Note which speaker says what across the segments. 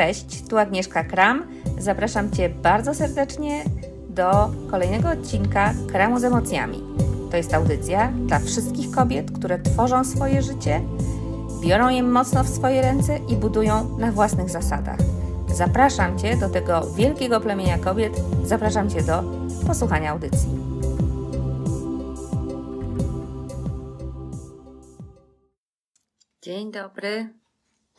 Speaker 1: Cześć, tu Agnieszka Kram. Zapraszam Cię bardzo serdecznie do kolejnego odcinka Kramu z emocjami. To jest audycja dla wszystkich kobiet, które tworzą swoje życie, biorą je mocno w swoje ręce i budują na własnych zasadach. Zapraszam Cię do tego wielkiego plemienia kobiet, zapraszam Cię do posłuchania audycji. Dzień dobry,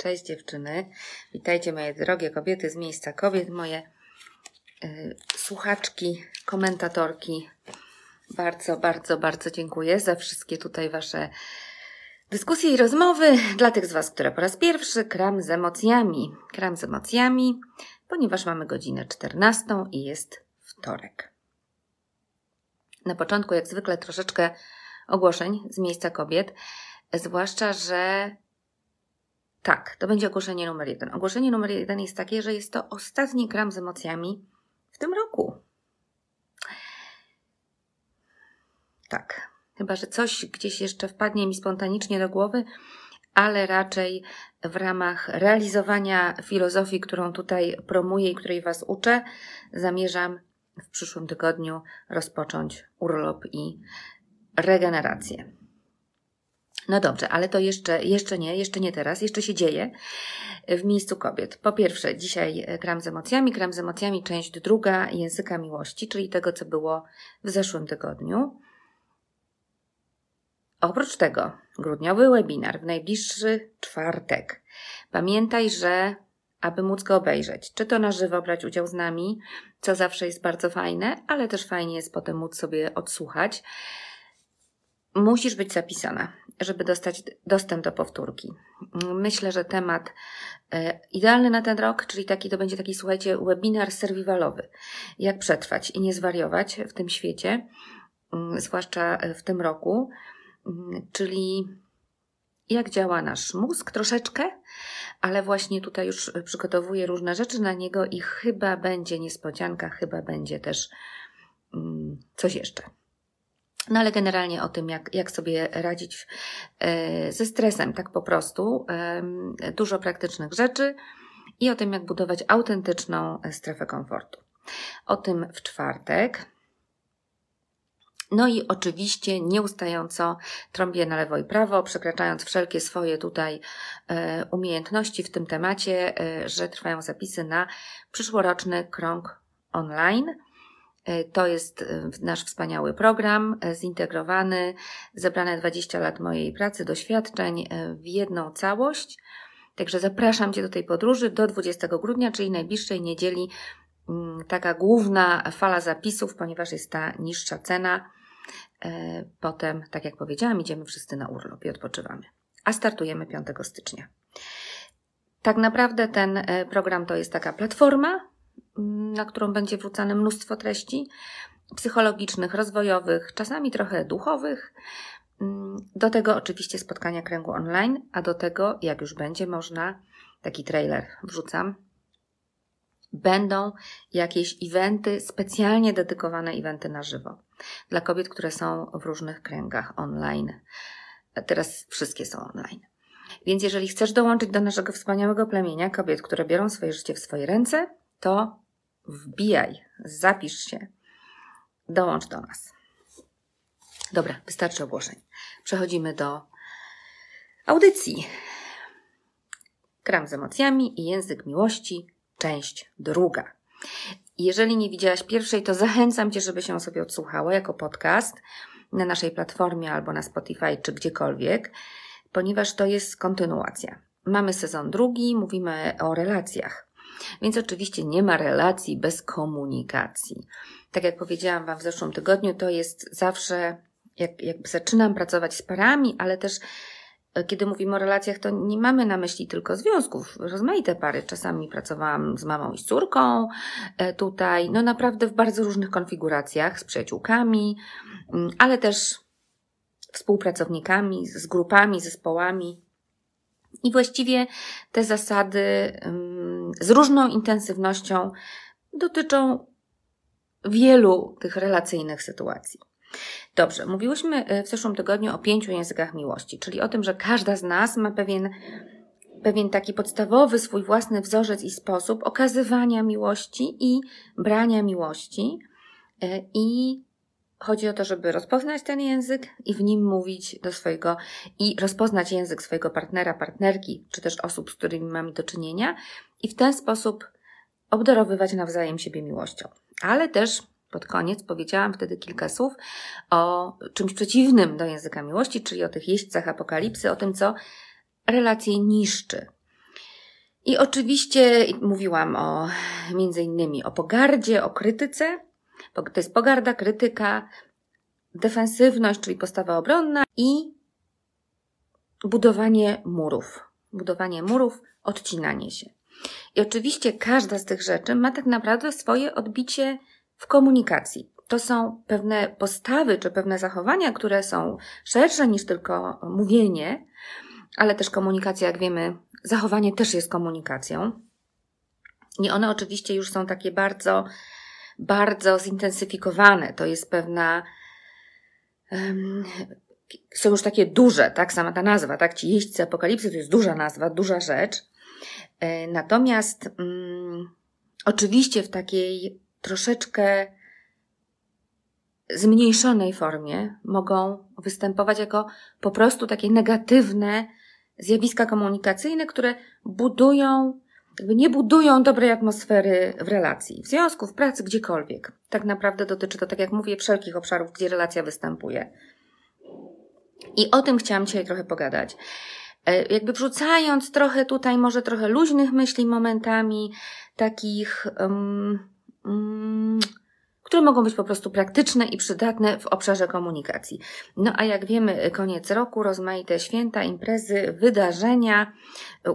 Speaker 1: cześć dziewczyny. Witajcie moje drogie kobiety z miejsca kobiet, moje y, słuchaczki, komentatorki. Bardzo, bardzo, bardzo dziękuję za wszystkie tutaj Wasze dyskusje i rozmowy. Dla tych z Was, które po raz pierwszy, kram z emocjami. Kram z emocjami, ponieważ mamy godzinę 14 i jest wtorek. Na początku, jak zwykle, troszeczkę ogłoszeń z miejsca kobiet. Zwłaszcza, że tak, to będzie ogłoszenie numer jeden. Ogłoszenie numer jeden jest takie, że jest to ostatni kram z emocjami w tym roku. Tak, chyba że coś gdzieś jeszcze wpadnie mi spontanicznie do głowy, ale raczej w ramach realizowania filozofii, którą tutaj promuję i której Was uczę, zamierzam w przyszłym tygodniu rozpocząć urlop i regenerację. No dobrze, ale to jeszcze, jeszcze nie, jeszcze nie teraz, jeszcze się dzieje w miejscu kobiet. Po pierwsze, dzisiaj gram z emocjami, gram z emocjami, część druga języka miłości, czyli tego, co było w zeszłym tygodniu. Oprócz tego, grudniowy webinar w najbliższy czwartek. Pamiętaj, że aby móc go obejrzeć, czy to na żywo brać udział z nami, co zawsze jest bardzo fajne, ale też fajnie jest potem móc sobie odsłuchać. Musisz być zapisana żeby dostać dostęp do powtórki. Myślę, że temat e, idealny na ten rok, czyli taki to będzie taki, słuchajcie, webinar serwiwalowy. Jak przetrwać i nie zwariować w tym świecie, mm, zwłaszcza w tym roku, mm, czyli jak działa nasz mózg troszeczkę, ale właśnie tutaj już przygotowuję różne rzeczy na niego i chyba będzie niespodzianka, chyba będzie też mm, coś jeszcze. No ale generalnie o tym, jak, jak sobie radzić e, ze stresem, tak po prostu. Dużo praktycznych rzeczy i o tym, jak budować autentyczną strefę komfortu. O tym w czwartek. No i oczywiście nieustająco trąbię na lewo i prawo, przekraczając wszelkie swoje tutaj e, umiejętności w tym temacie, e, że trwają zapisy na przyszłoroczny krąg online to jest e, nasz wspaniały program, e, zintegrowany, zebrane 20 lat mojej pracy, doświadczeń w jedną całość. Także zapraszam Cię do tej podróży do 20 grudnia, czyli najbliższej niedzieli. Mm, taka główna fala zapisów, ponieważ jest ta niższa cena. Potem, tak jak powiedziałam, idziemy wszyscy na urlop i odpoczywamy. A startujemy 5 stycznia. Tak naprawdę ten program to jest taka platforma, na którą będzie wrzucane mnóstwo treści psychologicznych, rozwojowych, czasami trochę duchowych. Do tego oczywiście spotkania kręgu online, a do tego, jak już będzie można, taki trailer wrzucam. Będą jakieś eventy, specjalnie dedykowane eventy na żywo dla kobiet, które są w różnych kręgach online. Teraz wszystkie są online. Więc jeżeli chcesz dołączyć do naszego wspaniałego plemienia kobiet, które biorą swoje życie w swoje ręce, to wbijaj, zapisz się, dołącz do nas. Dobra, wystarczy ogłoszeń. Przechodzimy do audycji. Kram z emocjami i język miłości, część druga. Jeżeli nie widziałaś pierwszej, to zachęcam Cię, żeby się sobie odsłuchała jako podcast na naszej platformie albo na Spotify czy gdziekolwiek, ponieważ to jest kontynuacja. Mamy sezon drugi, mówimy o relacjach. Więc oczywiście nie ma relacji bez komunikacji. Tak jak powiedziałam Wam w zeszłym tygodniu, to jest zawsze, jak, jak zaczynam pracować z parami, ale też e, kiedy mówimy o relacjach, to nie mamy na myśli tylko związków, rozmaite pary. Czasami pracowałam z mamą i z córką, e, tutaj, no naprawdę w bardzo różnych konfiguracjach, z przyjaciółkami, mm, ale też współpracownikami, z grupami, zespołami. I właściwie te zasady z różną intensywnością dotyczą wielu tych relacyjnych sytuacji. Dobrze, mówiłyśmy e, w zeszłym tygodniu o pięciu językach miłości, czyli o tym, że każda z nas ma pewien pewien taki podstawowy swój własny wzorzec i sposób okazywania miłości i brania miłości. E, I chodzi o to, żeby rozpoznać ten język i w nim mówić do swojego, i rozpoznać język swojego partnera, partnerki, czy też osób, z którymi mamy do czynienia, i w ten sposób obdarowywać nawzajem siebie miłością. Ale też pod koniec powiedziałam wtedy kilka słów o czymś przeciwnym do języka miłości, czyli o tych jeźdźcach apokalipsy, o tym, co relacje niszczy. I oczywiście mówiłam o między innymi o pogardzie, o krytyce. To jest pogarda, krytyka, defensywność, czyli postawa obronna i budowanie murów. Budowanie murów, odcinanie się. I oczywiście każda z tych rzeczy ma tak naprawdę swoje odbicie w komunikacji. To są pewne postawy czy pewne zachowania, które są szersze niż tylko mówienie, ale też komunikacja, jak wiemy, zachowanie też jest komunikacją. I one oczywiście już są takie bardzo, bardzo zintensyfikowane. To jest pewna. Um, są już takie duże, tak? Sama ta nazwa, tak? Ci jeźdźcy apokalipsy to jest duża nazwa, duża rzecz. E, natomiast um, oczywiście w takiej troszeczkę zmniejszonej formie mogą występować jako po prostu takie negatywne zjawiska komunikacyjne, które budują, nie budują dobrej atmosfery w relacji, w związku, w pracy, gdziekolwiek. Tak naprawdę dotyczy to, tak jak mówię, wszelkich obszarów, gdzie relacja występuje. I o tym chciałam dzisiaj trochę pogadać. E, jakby wrzucając trochę tutaj, może trochę luźnych myśli momentami, takich, um, um, które mogą być po prostu praktyczne i przydatne w obszarze komunikacji. No a jak wiemy, koniec roku, rozmaite święta, imprezy, wydarzenia,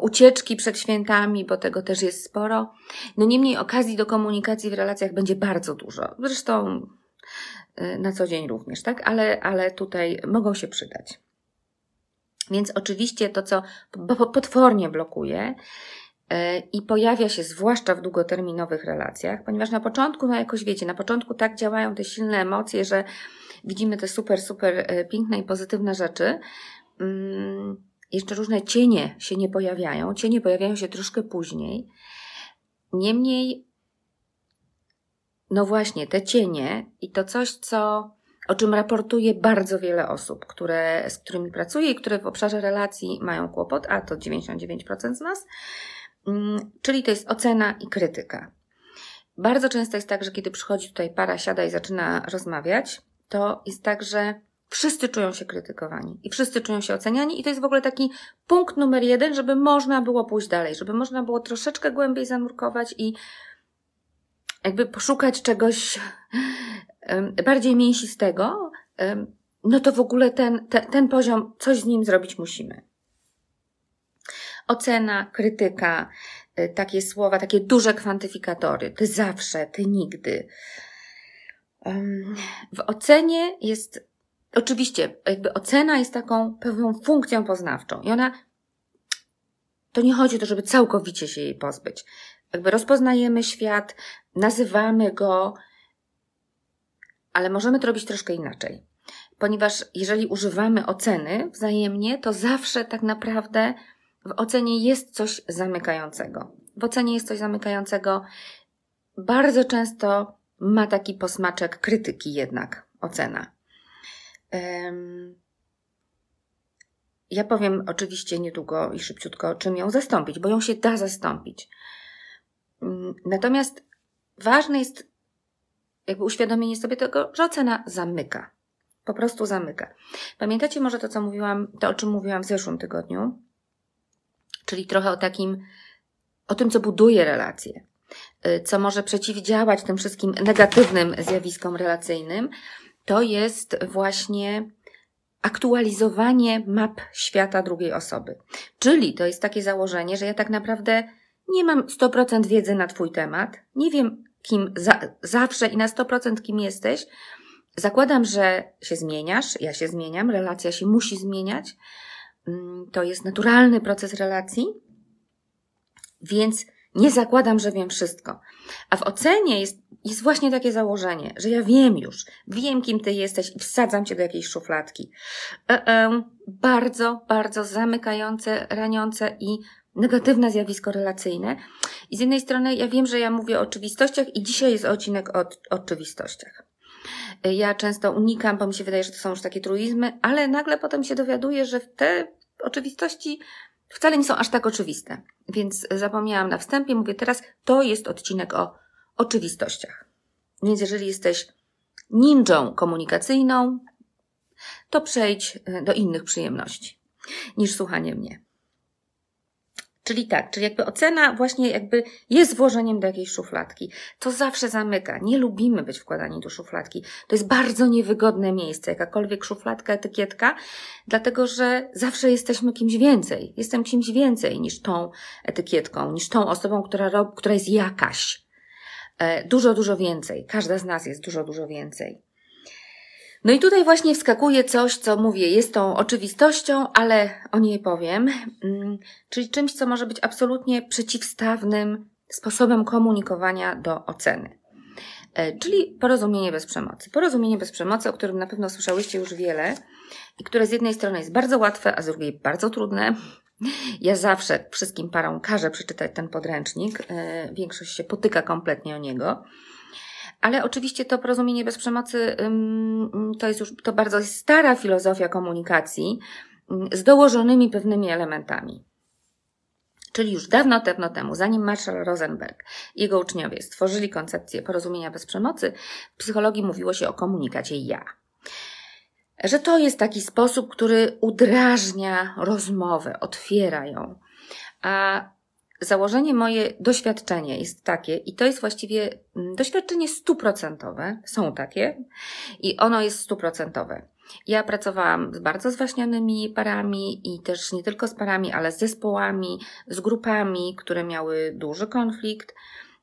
Speaker 1: ucieczki przed świętami, bo tego też jest sporo. No niemniej okazji do komunikacji w relacjach będzie bardzo dużo. Zresztą y, na co dzień również, tak? Ale, ale tutaj mogą się przydać. Więc oczywiście to, co potwornie blokuje, E, i pojawia się zwłaszcza w długoterminowych relacjach, ponieważ na początku, no jakoś wiecie, na początku tak działają te silne emocje, że widzimy te super, super e, piękne i pozytywne rzeczy. Mm, jeszcze różne cienie się nie pojawiają. Cienie pojawiają się troszkę później. Niemniej, no właśnie, te cienie i to coś, co, o czym raportuje bardzo wiele osób, które, z którymi pracuję i które w obszarze relacji mają kłopot, a to 99% z nas, Mm, czyli to jest ocena i krytyka. Bardzo często jest tak, że kiedy przychodzi tutaj para, siada i zaczyna rozmawiać, to jest tak, że wszyscy czują się krytykowani i wszyscy czują się oceniani, i to jest w ogóle taki punkt numer jeden, żeby można było pójść dalej, żeby można było troszeczkę głębiej zanurkować i jakby poszukać czegoś bardziej mięsistego, no to w ogóle ten, ten, ten poziom, coś z nim zrobić musimy ocena, krytyka, y, takie słowa, takie duże kwantyfikatory. Ty zawsze, ty nigdy. W ocenie jest, oczywiście, jakby ocena jest taką pewną funkcją poznawczą i ona, to nie chodzi o to, żeby całkowicie się jej pozbyć. Jakby rozpoznajemy świat, nazywamy go, ale możemy to robić troszkę inaczej. Ponieważ jeżeli używamy oceny wzajemnie, to zawsze tak naprawdę w ocenie jest coś zamykającego. W ocenie jest coś zamykającego. Bardzo często ma taki posmaczek krytyki jednak ocena. Ja powiem oczywiście niedługo i szybciutko, czym ją zastąpić, bo ją się da zastąpić. Mm, natomiast ważne jest jakby uświadomienie sobie tego, że ocena zamyka. Po prostu zamyka. Pamiętacie może to, co mówiłam, to o czym mówiłam w zeszłym tygodniu? czyli trochę o takim, o tym, co buduje relacje, y, co może przeciwdziałać tym wszystkim negatywnym zjawiskom relacyjnym, to jest właśnie aktualizowanie map świata drugiej osoby. Czyli to jest takie założenie, że ja tak naprawdę nie mam 100% wiedzy na Twój temat, nie wiem, kim za, zawsze i na 100% kim jesteś. Zakładam, że się zmieniasz, ja się zmieniam, relacja się musi zmieniać, Mm, to jest naturalny proces relacji, więc nie zakładam, że wiem wszystko. A w ocenie jest, jest właśnie takie założenie, że ja wiem już, wiem kim ty jesteś i wsadzam cię do jakiejś szufladki. E -e, bardzo, bardzo zamykające, raniące i negatywne zjawisko relacyjne. I z jednej strony ja wiem, że ja mówię o oczywistościach i dzisiaj jest odcinek o, oczywistościach. Ja często unikam, bo mi się wydaje, że to są już takie truizmy, ale nagle potem się dowiaduję, że te oczywistości wcale nie są aż tak oczywiste. Więc zapomniałam na wstępie, mówię teraz, to jest odcinek o oczywistościach. Więc jeżeli jesteś ninją komunikacyjną, to przejdź do innych przyjemności niż słuchanie mnie. Czyli tak, czyli jakby ocena właśnie jakby jest włożeniem do jakiejś szufladki. To zawsze zamyka. Nie lubimy być wkładani do szufladki. To jest bardzo niewygodne miejsce, jakakolwiek szufladka, etykietka, dlatego że zawsze jesteśmy kimś więcej. Jestem kimś więcej niż tą etykietką, niż tą osobą, która, rob, która jest jakaś. E, dużo, dużo więcej. Każda z nas jest dużo, dużo więcej. No i tutaj właśnie wskakuje coś, co mówię, jest tą oczywistością, ale o niej powiem, mm, czyli czymś, co może być absolutnie przeciwstawnym sposobem komunikowania do oceny. E, czyli porozumienie bez przemocy. Porozumienie bez przemocy, o którym na pewno słyszałyście już wiele i które z jednej strony jest bardzo łatwe, a z drugiej bardzo trudne. Ja zawsze wszystkim parom każę przeczytać ten podręcznik. E, większość się potyka kompletnie o niego. Ale oczywiście to porozumienie bez przemocy to jest już to bardzo stara filozofia komunikacji z dołożonymi pewnymi elementami. Czyli już dawno, dawno temu, zanim Marshall Rosenberg i jego uczniowie stworzyli koncepcję porozumienia bez przemocy, w psychologii mówiło się o komunikacie ja. Że to jest taki sposób, który udrażnia rozmowę, otwiera ją. A założenie moje doświadczenie jest takie, i to jest właściwie mm, doświadczenie stuprocentowe, są takie, i ono jest stuprocentowe. Ja pracowałam z bardzo zwaśnionymi parami i też nie tylko z parami, ale z zespołami, z grupami, które miały duży konflikt,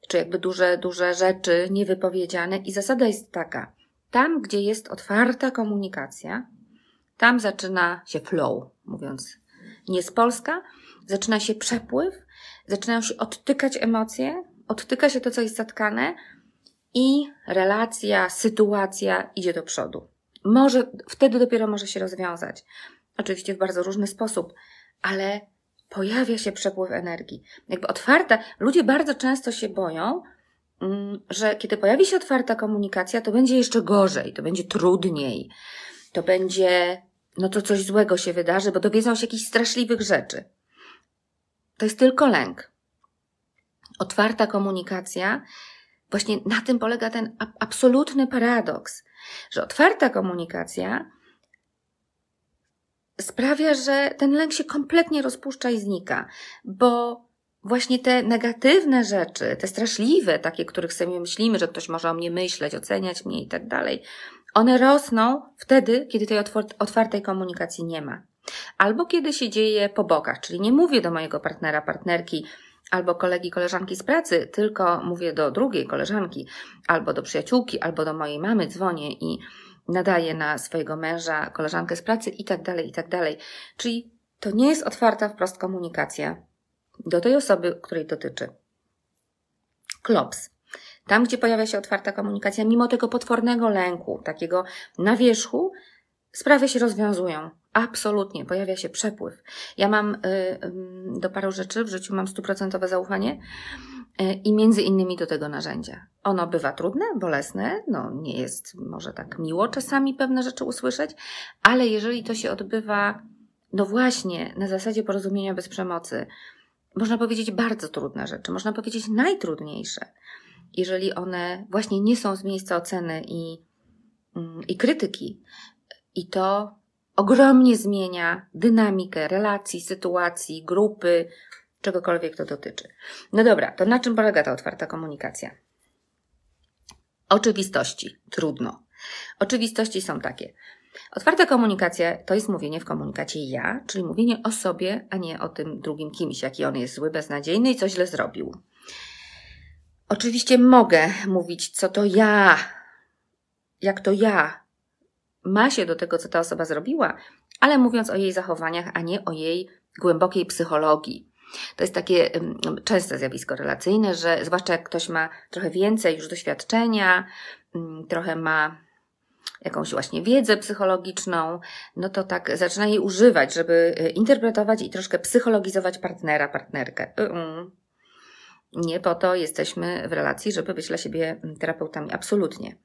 Speaker 1: czy jakby duże, duże rzeczy niewypowiedziane. I zasada jest taka: tam, gdzie jest otwarta komunikacja, tam zaczyna się flow, mówiąc nie z Polska, zaczyna się przepływ, zaczynają się odtykać emocje, odtyka się to, co jest zatkane i relacja, sytuacja idzie do przodu. Może, wtedy dopiero może się rozwiązać. Oczywiście w bardzo różny sposób, ale pojawia się przepływ energii. Jakby otwarta, ludzie bardzo często się boją, mm, że kiedy pojawi się otwarta komunikacja, to będzie jeszcze gorzej, to będzie trudniej, to będzie, no to coś złego się wydarzy, bo dowiedzą się jakichś straszliwych rzeczy. To jest tylko lęk. Otwarta komunikacja, właśnie na tym polega ten absolutny paradoks, że otwarta komunikacja sprawia, że ten lęk się kompletnie rozpuszcza i znika, bo właśnie te negatywne rzeczy, te straszliwe, takie, których sobie myślimy, że ktoś może o mnie myśleć, oceniać mnie i tak dalej, one rosną wtedy, kiedy tej otwartej komunikacji nie ma. Albo kiedy się dzieje po bokach, czyli nie mówię do mojego partnera, partnerki, albo kolegi, koleżanki z pracy, tylko mówię do drugiej koleżanki, albo do przyjaciółki, albo do mojej mamy, dzwonię i nadaję na swojego męża, koleżankę z pracy i tak dalej, i tak dalej. Czyli to nie jest otwarta wprost komunikacja do tej osoby, której dotyczy. Klops. Tam, gdzie pojawia się otwarta komunikacja, mimo tego potwornego lęku, takiego na wierzchu, sprawy się rozwiązują. Absolutnie, pojawia się przepływ. Ja mam y, y, do paru rzeczy w życiu mam stuprocentowe zaufanie y, i między innymi do tego narzędzia. Ono bywa trudne, bolesne, no nie jest może tak miło czasami pewne rzeczy usłyszeć, ale jeżeli to się odbywa, no właśnie, na zasadzie porozumienia bez przemocy, można powiedzieć bardzo trudne rzeczy, można powiedzieć najtrudniejsze, jeżeli one właśnie nie są z miejsca oceny i, mm, i krytyki. I to ogromnie zmienia dynamikę relacji, sytuacji, grupy, czegokolwiek to dotyczy. No dobra, to na czym polega ta otwarta komunikacja? Oczywistości. Trudno. Oczywistości są takie. Otwarta komunikacja to jest mówienie w komunikacie ja, czyli mówienie o sobie, a nie o tym drugim kimś, jaki on jest zły, beznadziejny i co źle zrobił. Oczywiście mogę mówić, co to ja, jak to ja ma się do tego, co ta osoba zrobiła, ale mówiąc o jej zachowaniach, a nie o jej głębokiej psychologii. To jest takie częste zjawisko relacyjne, że zwłaszcza jak ktoś ma trochę więcej już doświadczenia, trochę ma jakąś właśnie wiedzę psychologiczną, no to tak zaczyna jej używać, żeby y, interpretować i troszkę psychologizować partnera, partnerkę. Nie po to jesteśmy w relacji, żeby być dla siebie terapeutami. Absolutnie.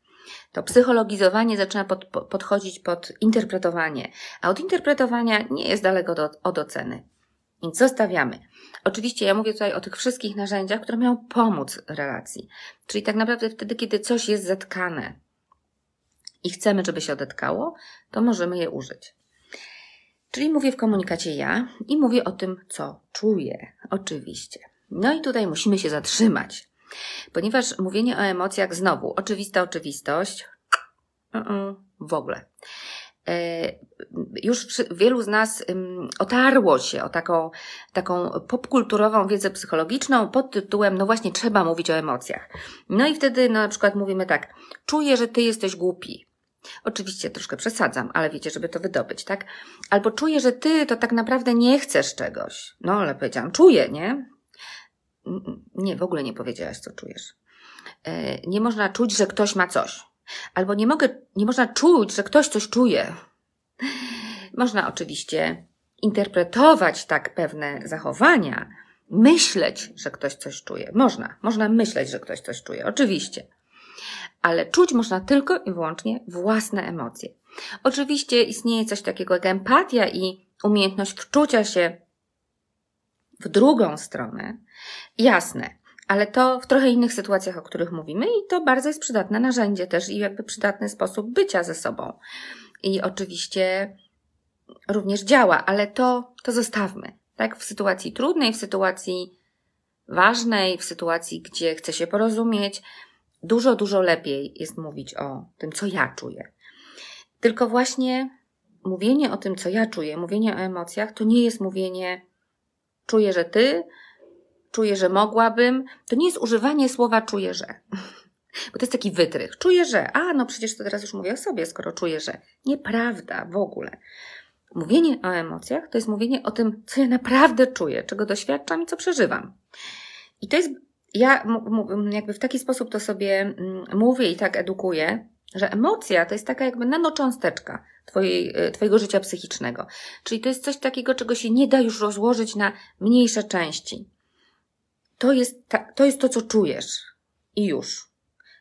Speaker 1: To psychologizowanie zaczyna pod, podchodzić pod interpretowanie, a od interpretowania nie jest daleko do, od oceny. Więc zostawiamy. Oczywiście ja mówię tutaj o tych wszystkich narzędziach, które mają pomóc relacji. Czyli tak naprawdę wtedy, kiedy coś jest zatkane i chcemy, żeby się odetkało, to możemy je użyć. Czyli mówię w komunikacie ja i mówię o tym, co czuję. Oczywiście. No i tutaj musimy się zatrzymać, ponieważ mówienie o emocjach znowu, oczywista oczywistość, w ogóle. E, już wielu z nas otarło się o taką, taką popkulturową wiedzę psychologiczną pod tytułem, no właśnie, trzeba mówić o emocjach. No i wtedy no, na przykład mówimy tak, czuję, że ty jesteś głupi. Oczywiście troszkę przesadzam, ale wiecie, żeby to wydobyć, tak? Albo czuję, że ty to tak naprawdę nie chcesz czegoś. No, ale powiedziałam, czuję, nie? Nie, w ogóle nie powiedziałaś, co czujesz. E, nie można czuć, że ktoś ma coś. Albo nie mogę, nie można czuć, że ktoś coś czuje. Można oczywiście interpretować tak pewne zachowania, myśleć, że ktoś coś czuje. Można, można myśleć, że ktoś coś czuje, oczywiście. Ale czuć można tylko i wyłącznie własne emocje. Oczywiście istnieje coś takiego jak empatia i umiejętność wczucia się w drugą stronę. Jasne, ale to w trochę innych sytuacjach, o których mówimy, i to bardzo jest przydatne narzędzie też i jakby przydatny sposób bycia ze sobą. I oczywiście również działa, ale to, to zostawmy. Tak, w sytuacji trudnej, w sytuacji ważnej, w sytuacji, gdzie chcę się porozumieć, dużo, dużo lepiej jest mówić o tym, co ja czuję. Tylko właśnie mówienie o tym, co ja czuję, mówienie o emocjach, to nie jest mówienie, czuję, że ty, czuję, że mogłabym. To nie jest używanie słowa czuję, że. Bo to jest taki wytrych. Czuję, że. A, no przecież to teraz już mówię o sobie, skoro czuję, że. Nieprawda w ogóle. Mówienie o emocjach to jest mówienie o tym, co ja naprawdę czuję, czego doświadczam i co przeżywam. I to jest, ja jakby w taki sposób to sobie mm, mówię i tak edukuję, że emocja to jest taka jakby nanocząsteczka twojej, y, twojego życia psychicznego. Czyli to jest coś takiego, czego się nie da już rozłożyć na mniejsze części. To jest, ta, to jest to, co czujesz. I już.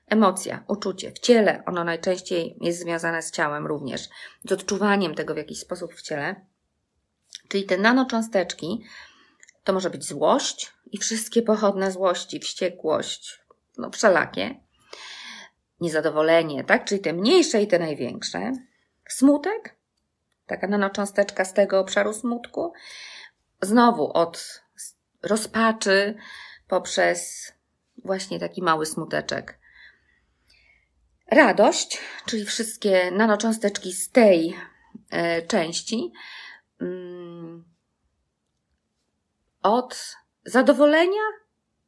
Speaker 1: Emocja, uczucie w ciele, ono najczęściej jest związane z ciałem również, z odczuwaniem tego w jakiś sposób w ciele. Czyli te nanocząsteczki to może być złość i wszystkie pochodne złości, wściekłość, no wszelakie, niezadowolenie, tak? Czyli te mniejsze i te największe. Smutek, taka nanocząsteczka z tego obszaru smutku. Znowu od rozpaczy poprzez właśnie taki mały smuteczek. Radość, czyli wszystkie nanocząsteczki z tej e, części, mm, od zadowolenia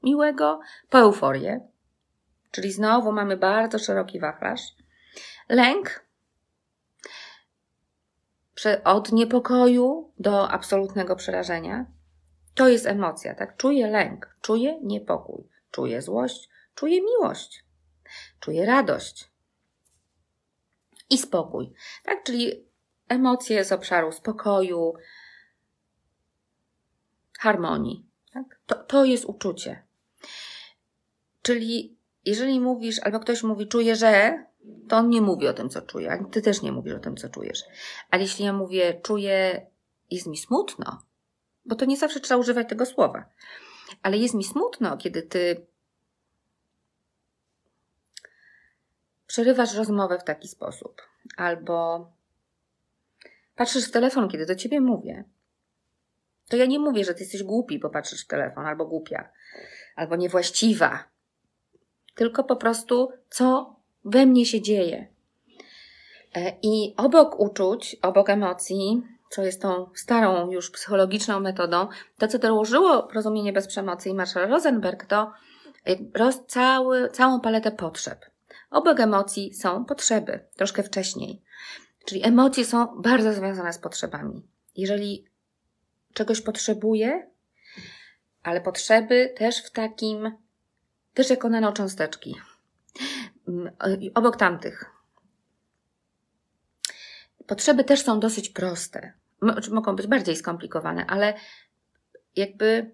Speaker 1: miłego po euforię, czyli znowu mamy bardzo szeroki wachlarz. Lęk, od niepokoju do absolutnego przerażenia. To jest emocja, tak? Czuję lęk, czuję niepokój, czuję złość, czuję miłość, czuję radość i spokój, tak? Czyli emocje z obszaru spokoju, harmonii. Tak? To, to jest uczucie. Czyli jeżeli mówisz, albo ktoś mówi, czuję, że, to on nie mówi o tym, co czuje, ty też nie mówisz o tym, co czujesz. Ale jeśli ja mówię, czuję, jest mi smutno, bo to nie zawsze trzeba używać tego słowa, ale jest mi smutno, kiedy ty przerywasz rozmowę w taki sposób, albo patrzysz w telefon, kiedy do ciebie mówię. To ja nie mówię, że ty jesteś głupi, bo patrzysz w telefon, albo głupia, albo niewłaściwa, tylko po prostu, co we mnie się dzieje. E, I obok uczuć, obok emocji, co jest tą starą już psychologiczną metodą, to co dołożyło rozumienie bez przemocy i Marshall Rosenberg, to e, roz, cały, całą paletę potrzeb. Obok emocji są potrzeby, troszkę wcześniej. Czyli emocje są bardzo związane z potrzebami. Jeżeli czegoś potrzebuję, ale potrzeby też w takim, też jako nanocząsteczki. Mm, obok tamtych. potrzeby też są dosyć proste. Mogą być bardziej skomplikowane, ale jakby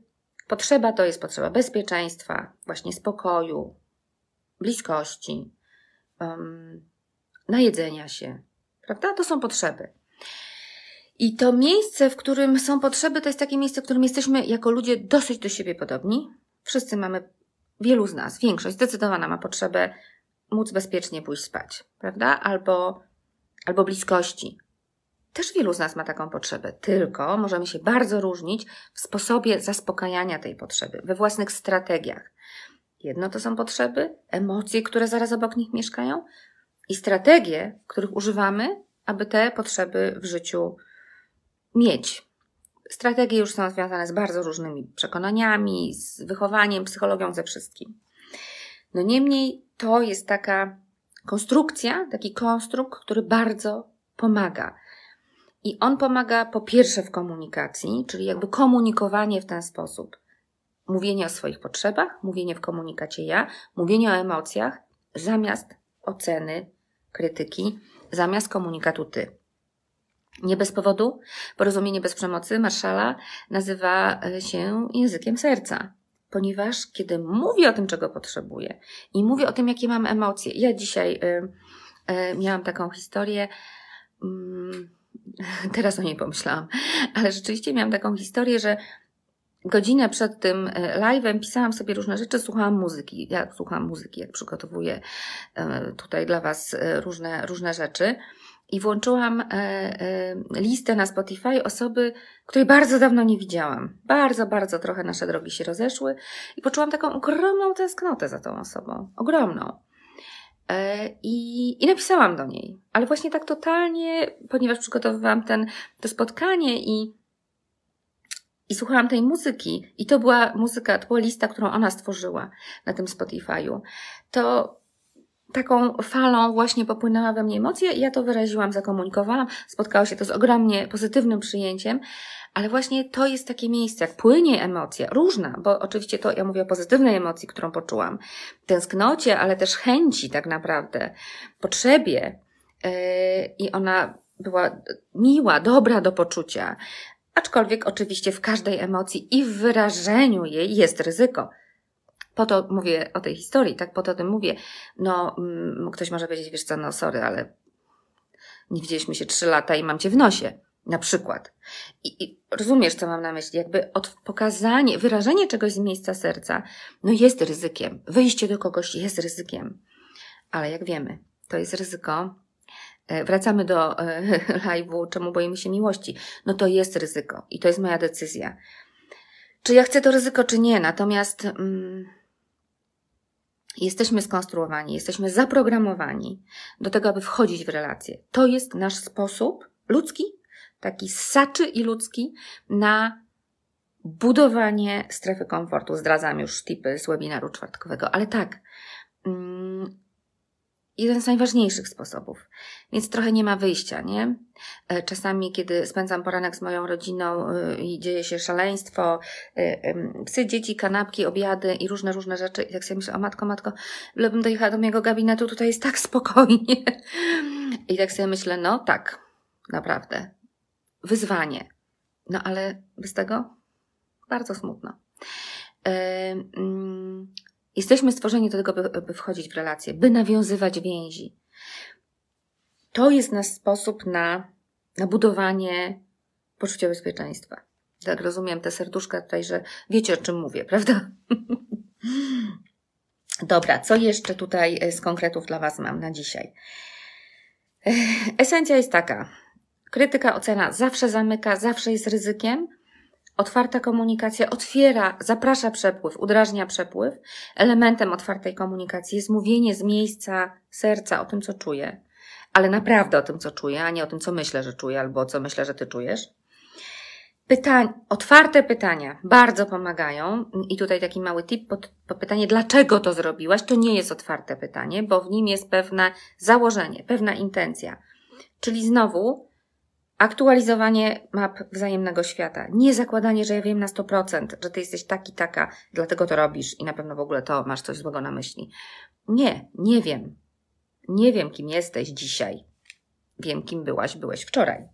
Speaker 1: potrzeba to jest potrzeba bezpieczeństwa, właśnie spokoju, bliskości, um, najedzenia się, prawda? To są potrzeby. I to miejsce, w którym są potrzeby, to jest takie miejsce, w którym jesteśmy jako ludzie dosyć do siebie podobni. Wszyscy mamy, wielu z nas, większość zdecydowana ma potrzebę móc bezpiecznie pójść spać, prawda? Albo, albo bliskości. Też wielu z nas ma taką potrzebę, tylko możemy się bardzo różnić w sposobie zaspokajania tej potrzeby, we własnych strategiach. Jedno to są potrzeby, emocje, które zaraz obok nich mieszkają i strategie, których używamy, aby te potrzeby w życiu mieć. Strategie już są związane z bardzo różnymi przekonaniami, z wychowaniem, psychologią, ze wszystkim. No niemniej to jest taka konstrukcja, taki konstrukt, który bardzo pomaga. I on pomaga po pierwsze w komunikacji, czyli jakby komunikowanie w ten sposób. Mówienie o swoich potrzebach, mówienie w komunikacie ja, mówienie o emocjach, zamiast oceny, krytyki, zamiast komunikatu ty. Nie bez powodu porozumienie bez przemocy Marszala nazywa się językiem serca, ponieważ kiedy mówię o tym, czego potrzebuję i mówię o tym, jakie mam emocje. Ja dzisiaj y, y, miałam taką historię. Y, teraz o niej pomyślałam, ale rzeczywiście miałam taką historię, że godzinę przed tym live'em pisałam sobie różne rzeczy, słuchałam muzyki. Ja słucham muzyki, jak przygotowuję tutaj dla Was różne, różne rzeczy i włączyłam e, e, listę na Spotify osoby, której bardzo dawno nie widziałam. Bardzo, bardzo trochę nasze drogi się rozeszły i poczułam taką ogromną tęsknotę za tą osobą. Ogromną. E, I, I napisałam do niej, ale właśnie tak totalnie, ponieważ przygotowywałam ten, to spotkanie i, i słuchałam tej muzyki, i to była muzyka, to była lista, którą ona stworzyła na tym Spotify'u, to taką falą właśnie popłynęła we mnie emocja i ja to wyraziłam, zakomunikowałam. Spotkało się to z ogromnie pozytywnym przyjęciem, ale właśnie to jest takie miejsce, jak płynie emocja, różna, bo oczywiście to ja mówię o pozytywnej emocji, którą poczułam, tęsknocie, ale też chęci tak naprawdę, potrzebie yy, i ona była miła, dobra do poczucia. Aczkolwiek oczywiście w każdej emocji i w wyrażeniu jej jest ryzyko po to mówię o tej historii, tak po to o tym mówię. No, mm, ktoś może powiedzieć, wiesz co, no sorry, ale nie widzieliśmy się trzy lata i mam cię w nosie. Na przykład. I, I, rozumiesz, co mam na myśli? Jakby od pokazanie, wyrażenie czegoś z miejsca serca, no jest ryzykiem. Wyjście do kogoś jest ryzykiem. Ale jak wiemy, to jest ryzyko. E, wracamy do e, live'u, czemu boimy się miłości. No to jest ryzyko i to jest moja decyzja. Czy ja chcę to ryzyko, czy nie. Natomiast mm, Jesteśmy skonstruowani, jesteśmy zaprogramowani do tego, aby wchodzić w relacje. To jest nasz sposób ludzki, taki saczy i ludzki, na budowanie strefy komfortu. Zdradzam już tipy z webinaru czwartkowego, ale tak, mm, jeden z najważniejszych sposobów. Więc trochę nie ma wyjścia, nie? E, czasami, kiedy spędzam poranek z moją rodziną e, i dzieje się szaleństwo, e, psy, dzieci, kanapki, obiady i różne, różne rzeczy, i tak sobie myślę, o matko, matko, bym dojechała do mojego gabinetu, tutaj jest tak spokojnie. I tak sobie myślę, no tak, naprawdę. Wyzwanie. No ale bez tego bardzo smutno. Jesteśmy stworzeni do tego, by, by wchodzić w relacje, by nawiązywać więzi. To jest nasz sposób na, na budowanie poczucia bezpieczeństwa. Tak rozumiem te serduszka tutaj, że wiecie o czym mówię, prawda? Dobra, co jeszcze tutaj e, z konkretów dla Was mam na dzisiaj? E, esencja jest taka. Krytyka, ocena zawsze zamyka, zawsze jest ryzykiem, Otwarta komunikacja otwiera, zaprasza przepływ, udrażnia przepływ. Elementem otwartej komunikacji jest mówienie z miejsca serca o tym, co czuję, ale naprawdę o tym, co czuję, a nie o tym, co myślę, że czuję, albo co myślę, że ty czujesz. Pytań, otwarte pytania bardzo pomagają. I tutaj taki mały tip pod, pod pytanie, dlaczego to zrobiłaś? To nie jest otwarte pytanie, bo w nim jest pewne założenie, pewna intencja. Czyli znowu Aktualizowanie map wzajemnego świata. Nie zakładanie, że ja wiem na 100%, że ty jesteś taki, taka, dlatego to robisz i na pewno w ogóle to masz coś złego na myśli. Nie, nie wiem. Nie wiem, kim jesteś dzisiaj. wiem, kim byłaś, byłeś wczoraj.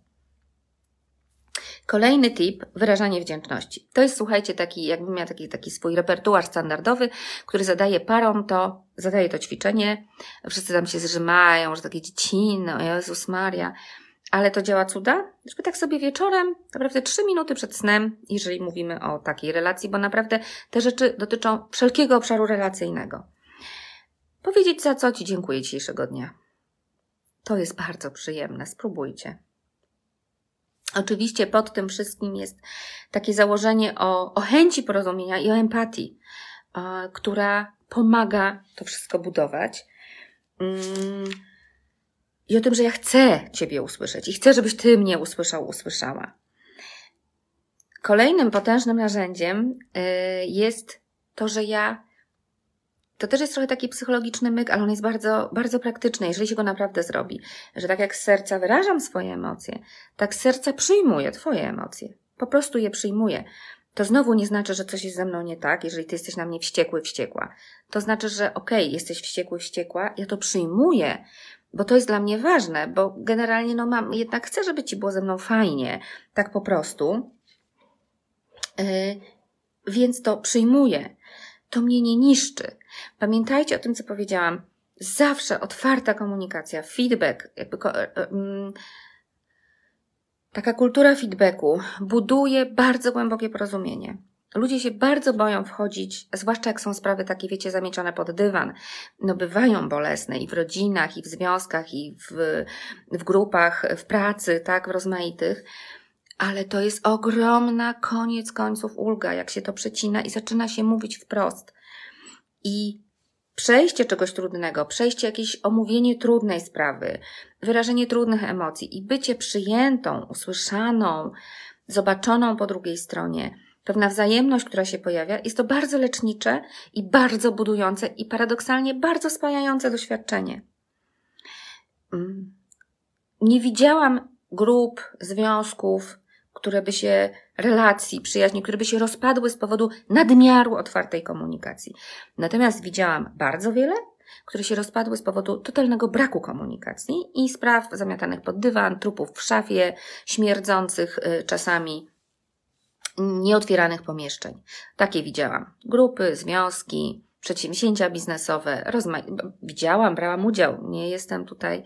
Speaker 1: Kolejny tip, wyrażanie wdzięczności. To jest, słuchajcie, taki, jakbym miał taki, taki swój repertuar standardowy, który zadaje parom to, zadaje to ćwiczenie. Wszyscy tam się zrzymają, że takie dzieciny, o Jezus Maria. Ale to działa cuda, żeby tak sobie wieczorem, naprawdę trzy minuty przed snem, jeżeli mówimy o takiej relacji, bo naprawdę te rzeczy dotyczą wszelkiego obszaru relacyjnego. Powiedzieć, za co Ci dziękuję dzisiejszego dnia. To jest bardzo przyjemne, spróbujcie. Oczywiście pod tym wszystkim jest takie założenie o, o chęci porozumienia i o empatii, e, która pomaga to wszystko budować. Mm, I o tym, że ja chcę Ciebie usłyszeć i chcę, żebyś Ty mnie usłyszał, usłyszała. Kolejnym potężnym narzędziem y, jest to, że ja to też jest trochę taki psychologiczny myk, ale on jest bardzo, bardzo praktyczny, jeżeli się go naprawdę zrobi. Że tak jak z serca wyrażam swoje emocje, tak z serca przyjmuję Twoje emocje. Po prostu je przyjmuję. To znowu nie znaczy, że coś jest ze mną nie tak, jeżeli Ty jesteś na mnie wściekły, wściekła. To znaczy, że okej, okay, jesteś wściekły, wściekła, ja to przyjmuję, bo to jest dla mnie ważne, bo generalnie no mam, jednak chcę, żeby Ci było ze mną fajnie, tak po prostu. Yy, więc to przyjmuję to mnie nie niszczy. Pamiętajcie o tym, co powiedziałam. Zawsze otwarta komunikacja, feedback, jakby, mm, taka kultura feedbacku buduje bardzo głębokie porozumienie. Ludzie się bardzo boją wchodzić, zwłaszcza jak są sprawy takie, wiecie, zamieczane pod dywan. No bywają bolesne i w rodzinach, i w związkach, i w, w grupach, w pracy, tak, w rozmaitych ale to jest ogromna, koniec końców ulga, jak się to przecina i zaczyna się mówić wprost. I przejście czegoś trudnego, przejście jakieś omówienie trudnej sprawy, wyrażenie trudnych emocji i bycie przyjętą, usłyszaną, zobaczoną po drugiej stronie, pewna wzajemność, która się pojawia, jest to bardzo lecznicze i bardzo budujące i paradoksalnie bardzo spajające doświadczenie. Mm. Nie widziałam grup, związków, które by się, relacji, przyjaźni, które by się rozpadły z powodu nadmiaru otwartej komunikacji. Natomiast widziałam bardzo wiele, które się rozpadły z powodu totalnego braku komunikacji i spraw zamiatanych pod dywan, trupów w szafie, śmierdzących y, czasami, nieotwieranych pomieszczeń. Takie widziałam. Grupy, związki, przedsięwzięcia biznesowe. Rozma- widziałam, brałam udział. Nie jestem tutaj.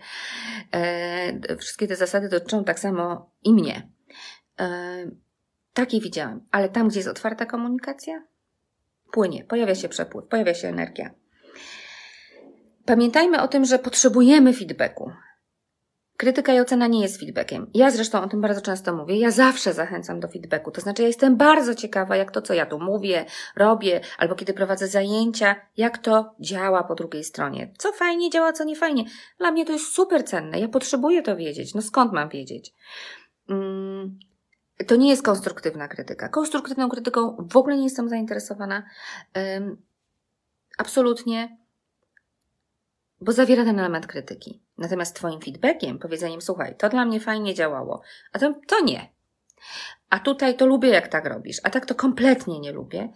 Speaker 1: E, wszystkie te zasady dotyczą tak samo i mnie. Takie widziałam, ale tam, gdzie jest otwarta komunikacja, płynie, pojawia się przepływ, pojawia się energia. Pamiętajmy o tym, że potrzebujemy feedbacku. Krytyka i ocena nie jest feedbackiem. Ja zresztą o tym bardzo często mówię. Ja zawsze zachęcam do feedbacku. To znaczy, ja jestem bardzo ciekawa, jak to, co ja tu mówię, robię, albo kiedy prowadzę zajęcia, jak to działa po drugiej stronie. Co fajnie działa, co nie fajnie. Dla mnie to jest super cenne. Ja potrzebuję to wiedzieć. No skąd mam wiedzieć? Mm, to nie jest konstruktywna krytyka. Konstruktywną krytyką w ogóle nie jestem zainteresowana. Absolutnie, bo zawiera ten element krytyki. Natomiast Twoim feedbackiem, powiedzeniem, słuchaj, to dla mnie fajnie działało, a to, to nie. A tutaj to lubię, jak tak robisz, a tak to kompletnie nie lubię,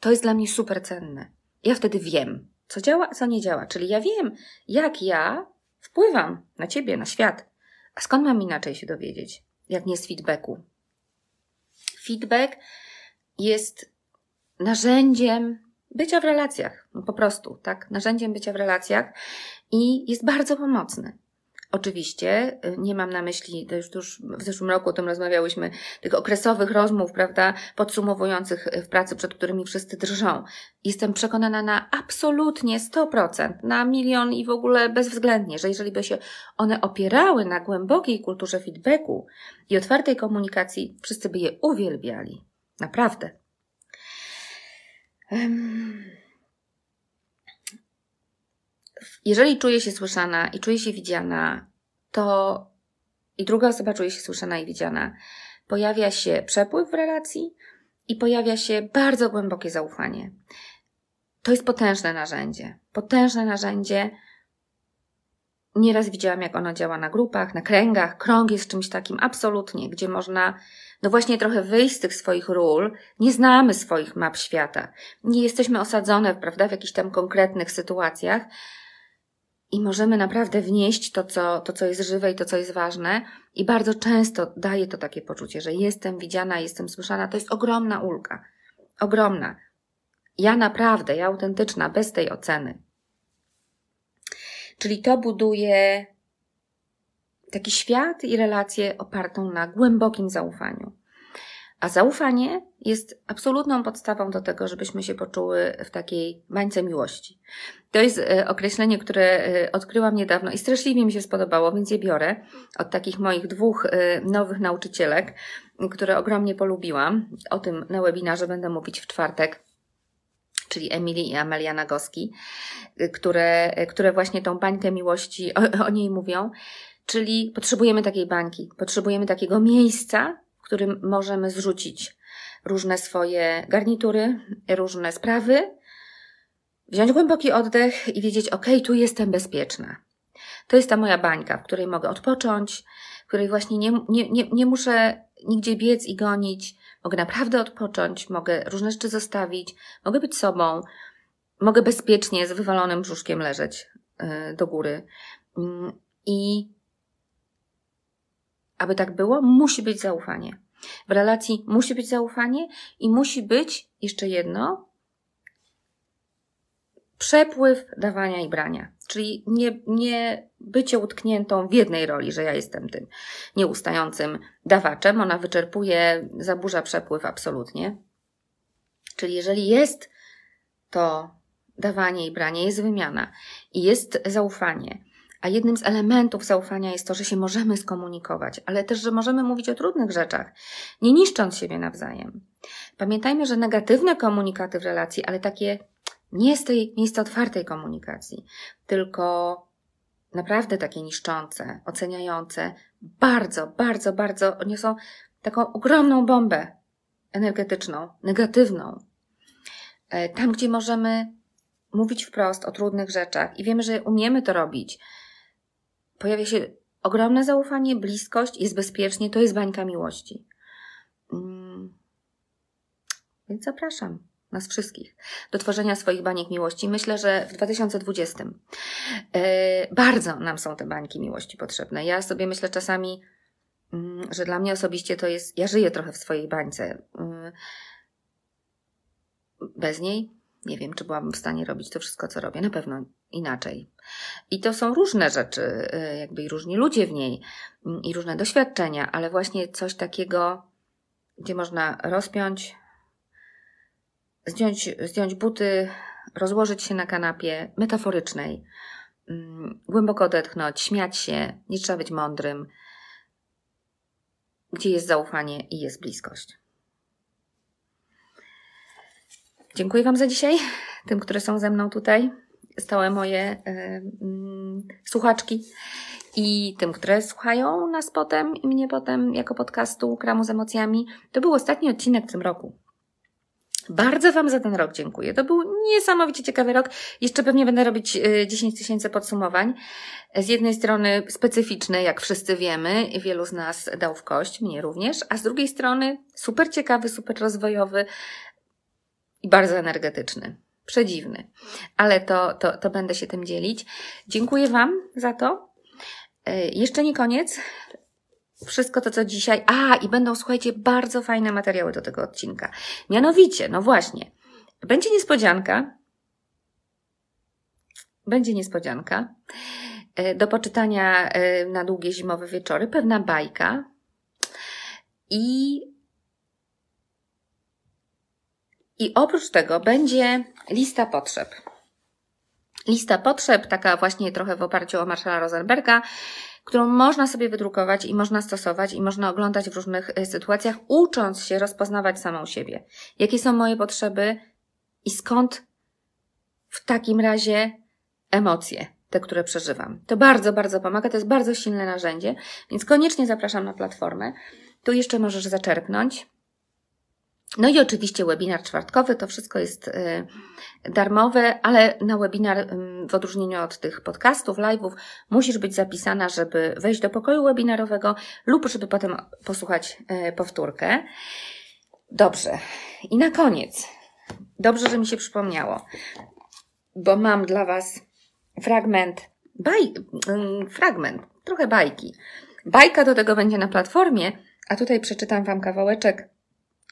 Speaker 1: to jest dla mnie super cenne. Ja wtedy wiem, co działa, a co nie działa. Czyli ja wiem, jak ja wpływam na Ciebie, na świat. A skąd mam inaczej się dowiedzieć, jak nie z feedbacku? Feedback jest narzędziem bycia w relacjach, no po prostu, tak? Narzędziem bycia w relacjach i jest bardzo pomocny. Oczywiście y, nie mam na myśli, to już, to już w zeszłym roku o tym rozmawiałyśmy, tych okresowych rozmów, prawda, podsumowujących y, w pracy, przed którymi wszyscy drżą. Jestem przekonana na absolutnie 100%, na milion i w ogóle bezwzględnie, że jeżeli by się one opierały na głębokiej kulturze feedbacku i otwartej komunikacji, wszyscy by je uwielbiali. Naprawdę. Um jeżeli czuję się słyszana i czuję się widziana, to i druga osoba czuje się słyszana i widziana, pojawia się przepływ w relacji i pojawia się bardzo głębokie zaufanie. To jest potężne narzędzie. Potężne narzędzie. Nieraz widziałam, jak ono działa na grupach, na kręgach. Krąg jest czymś takim absolutnie, gdzie można, no właśnie, trochę wyjść z tych swoich ról. Nie znamy swoich map świata. Nie jesteśmy osadzone, prawda, w jakichś tam konkretnych sytuacjach, i możemy naprawdę wnieść to co, to, co jest żywe i to, co jest ważne. I bardzo często daje to takie poczucie, że jestem widziana, jestem słyszana. To jest ogromna ulga. Ogromna. Ja naprawdę, ja autentyczna, bez tej oceny. Czyli to buduje taki świat i relację opartą na głębokim zaufaniu. A zaufanie jest absolutną podstawą do tego, żebyśmy się poczuły w takiej bańce miłości. To jest e, określenie, które e, odkryłam niedawno i straszliwie mi się spodobało, więc je biorę od takich moich dwóch e, nowych nauczycielek, które ogromnie polubiłam. O tym na webinarze będę mówić w czwartek czyli Emily i Amelia Nagoski, które, które właśnie tą bańkę miłości o, o niej mówią. Czyli potrzebujemy takiej bańki, potrzebujemy takiego miejsca, którym możemy zrzucić różne swoje garnitury, różne sprawy, wziąć głęboki oddech i wiedzieć, ok, tu jestem bezpieczna. To jest ta moja bańka, w której mogę odpocząć, w której właśnie nie, nie, nie, nie muszę nigdzie biec i gonić, mogę naprawdę odpocząć, mogę różne rzeczy zostawić, mogę być sobą, mogę bezpiecznie z wywalonym brzuszkiem leżeć yy, do góry. Yy, I aby tak było, musi być zaufanie. W relacji musi być zaufanie i musi być jeszcze jedno przepływ dawania i brania. Czyli nie, nie bycie utkniętą w jednej roli, że ja jestem tym nieustającym dawaczem. Ona wyczerpuje, zaburza przepływ absolutnie. Czyli jeżeli jest to dawanie i branie, jest wymiana i jest zaufanie, a jednym z elementów zaufania jest to, że się możemy skomunikować, ale też, że możemy mówić o trudnych rzeczach, nie niszcząc siebie nawzajem. Pamiętajmy, że negatywne komunikaty w relacji, ale takie nie z tej miejsca otwartej komunikacji, tylko naprawdę takie niszczące, oceniające, bardzo, bardzo, bardzo niosą taką ogromną bombę energetyczną, negatywną. E, tam, gdzie możemy mówić wprost o trudnych rzeczach i wiemy, że umiemy to robić, pojawia się ogromne zaufanie, bliskość, jest bezpiecznie, to jest bańka miłości. Mm. Więc zapraszam nas wszystkich do tworzenia swoich baniek miłości. Myślę, że w 2020 yy, e, bardzo nam są te bańki miłości potrzebne. Ja sobie myślę czasami, yy, że dla mnie osobiście to jest, ja żyję trochę w swojej bańce. Yy, bez niej nie wiem, czy byłabym w stanie robić to wszystko, co robię. Na pewno inaczej. I to są różne rzeczy, y, jakby i różni ludzie w niej, mm, i różne doświadczenia, ale właśnie coś takiego, gdzie można rozpiąć, zdjąć, zdjąć buty, rozłożyć się na kanapie metaforycznej, mm, głęboko odetchnąć, śmiać się, nie trzeba być mądrym, gdzie jest zaufanie i jest bliskość. Dziękuję Wam za dzisiaj, tym, które są ze mną tutaj, stałe moje y, słuchaczki i tym, które słuchają nas potem i mnie potem jako podcastu Kramu z emocjami. To był ostatni odcinek w tym roku. Bardzo Wam za ten rok dziękuję. To był niesamowicie ciekawy rok. Jeszcze pewnie będę robić 10 y, tysięcy podsumowań. Z jednej strony specyficzny, jak wszyscy wiemy, wielu z nas dał w kość, mnie również, a z drugiej strony super ciekawy, super rozwojowy, i bardzo energetyczny. Przedziwny. Ale to, to, to będę się tym dzielić. Dziękuję Wam za to. E, jeszcze nie koniec. Wszystko to, co dzisiaj. A, i będą, słuchajcie, bardzo fajne materiały do tego odcinka. Mianowicie, no właśnie, będzie niespodzianka. Będzie niespodzianka. E, do poczytania e, na długie zimowe wieczory. Pewna bajka. I I oprócz tego będzie lista potrzeb. Lista potrzeb, taka właśnie trochę w oparciu o Marszala Rosenberga, którą można sobie wydrukować i można stosować i można oglądać w różnych e, sytuacjach, ucząc się rozpoznawać samą siebie. Jakie są moje potrzeby i skąd w takim razie emocje, te, które przeżywam. To bardzo, bardzo pomaga, to jest bardzo silne narzędzie, więc koniecznie zapraszam na platformę. Tu jeszcze możesz zaczerpnąć no i oczywiście webinar czwartkowy, to wszystko jest y, darmowe, ale na webinar w odróżnieniu od tych podcastów, live'ów musisz być zapisana, żeby wejść do pokoju webinarowego lub żeby potem posłuchać y, powtórkę. Dobrze. I na koniec. Dobrze, że mi się przypomniało, bo mam dla Was fragment baj, fragment, trochę bajki. Bajka do tego będzie na platformie, a tutaj przeczytam Wam kawałeczek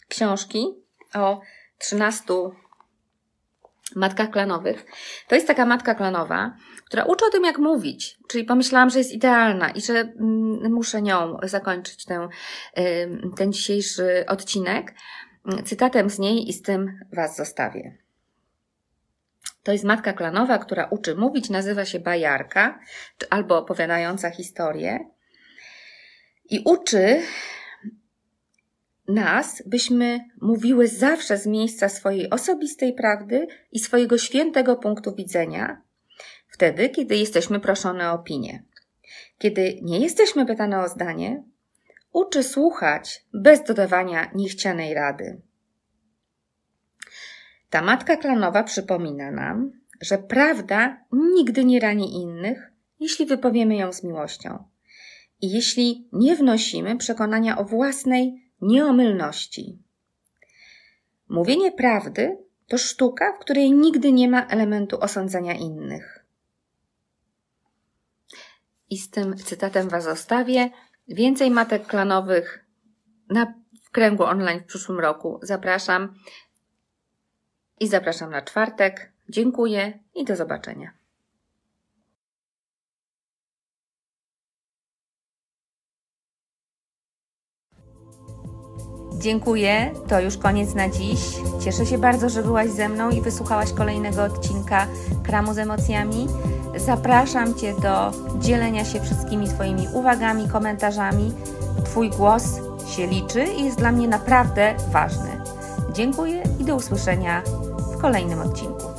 Speaker 1: książki o 13 matkach klanowych. To jest taka matka klanowa, która uczy o tym, jak mówić. Czyli pomyślałam, że jest idealna i że mm, muszę nią zakończyć ten, ten dzisiejszy odcinek cytatem z niej i z tym Was zostawię. To jest matka klanowa, która uczy mówić, nazywa się bajarka albo opowiadająca historię i uczy nas, byśmy mówiły zawsze z miejsca swojej osobistej prawdy i swojego świętego punktu widzenia, wtedy, kiedy jesteśmy proszone o opinię. Kiedy nie jesteśmy pytane o zdanie, uczy słuchać bez dodawania niechcianej rady. Ta matka klanowa przypomina nam, że prawda nigdy nie rani innych, jeśli wypowiemy ją z miłością i jeśli nie wnosimy przekonania o własnej nieomylności. Mówienie prawdy to sztuka, w której nigdy nie ma elementu osądzania innych. I z tym cytatem Was zostawię. Więcej matek klanowych na, w kręgu online w przyszłym roku. Zapraszam i zapraszam na czwartek. Dziękuję i do zobaczenia. Dziękuję, to już koniec na dziś. Cieszę się bardzo, że byłaś ze mną i wysłuchałaś kolejnego odcinka Kramu z emocjami. Zapraszam Cię do dzielenia się wszystkimi Twoimi uwagami, komentarzami. Twój głos się liczy i jest dla mnie naprawdę ważny. Dziękuję i do usłyszenia w kolejnym odcinku.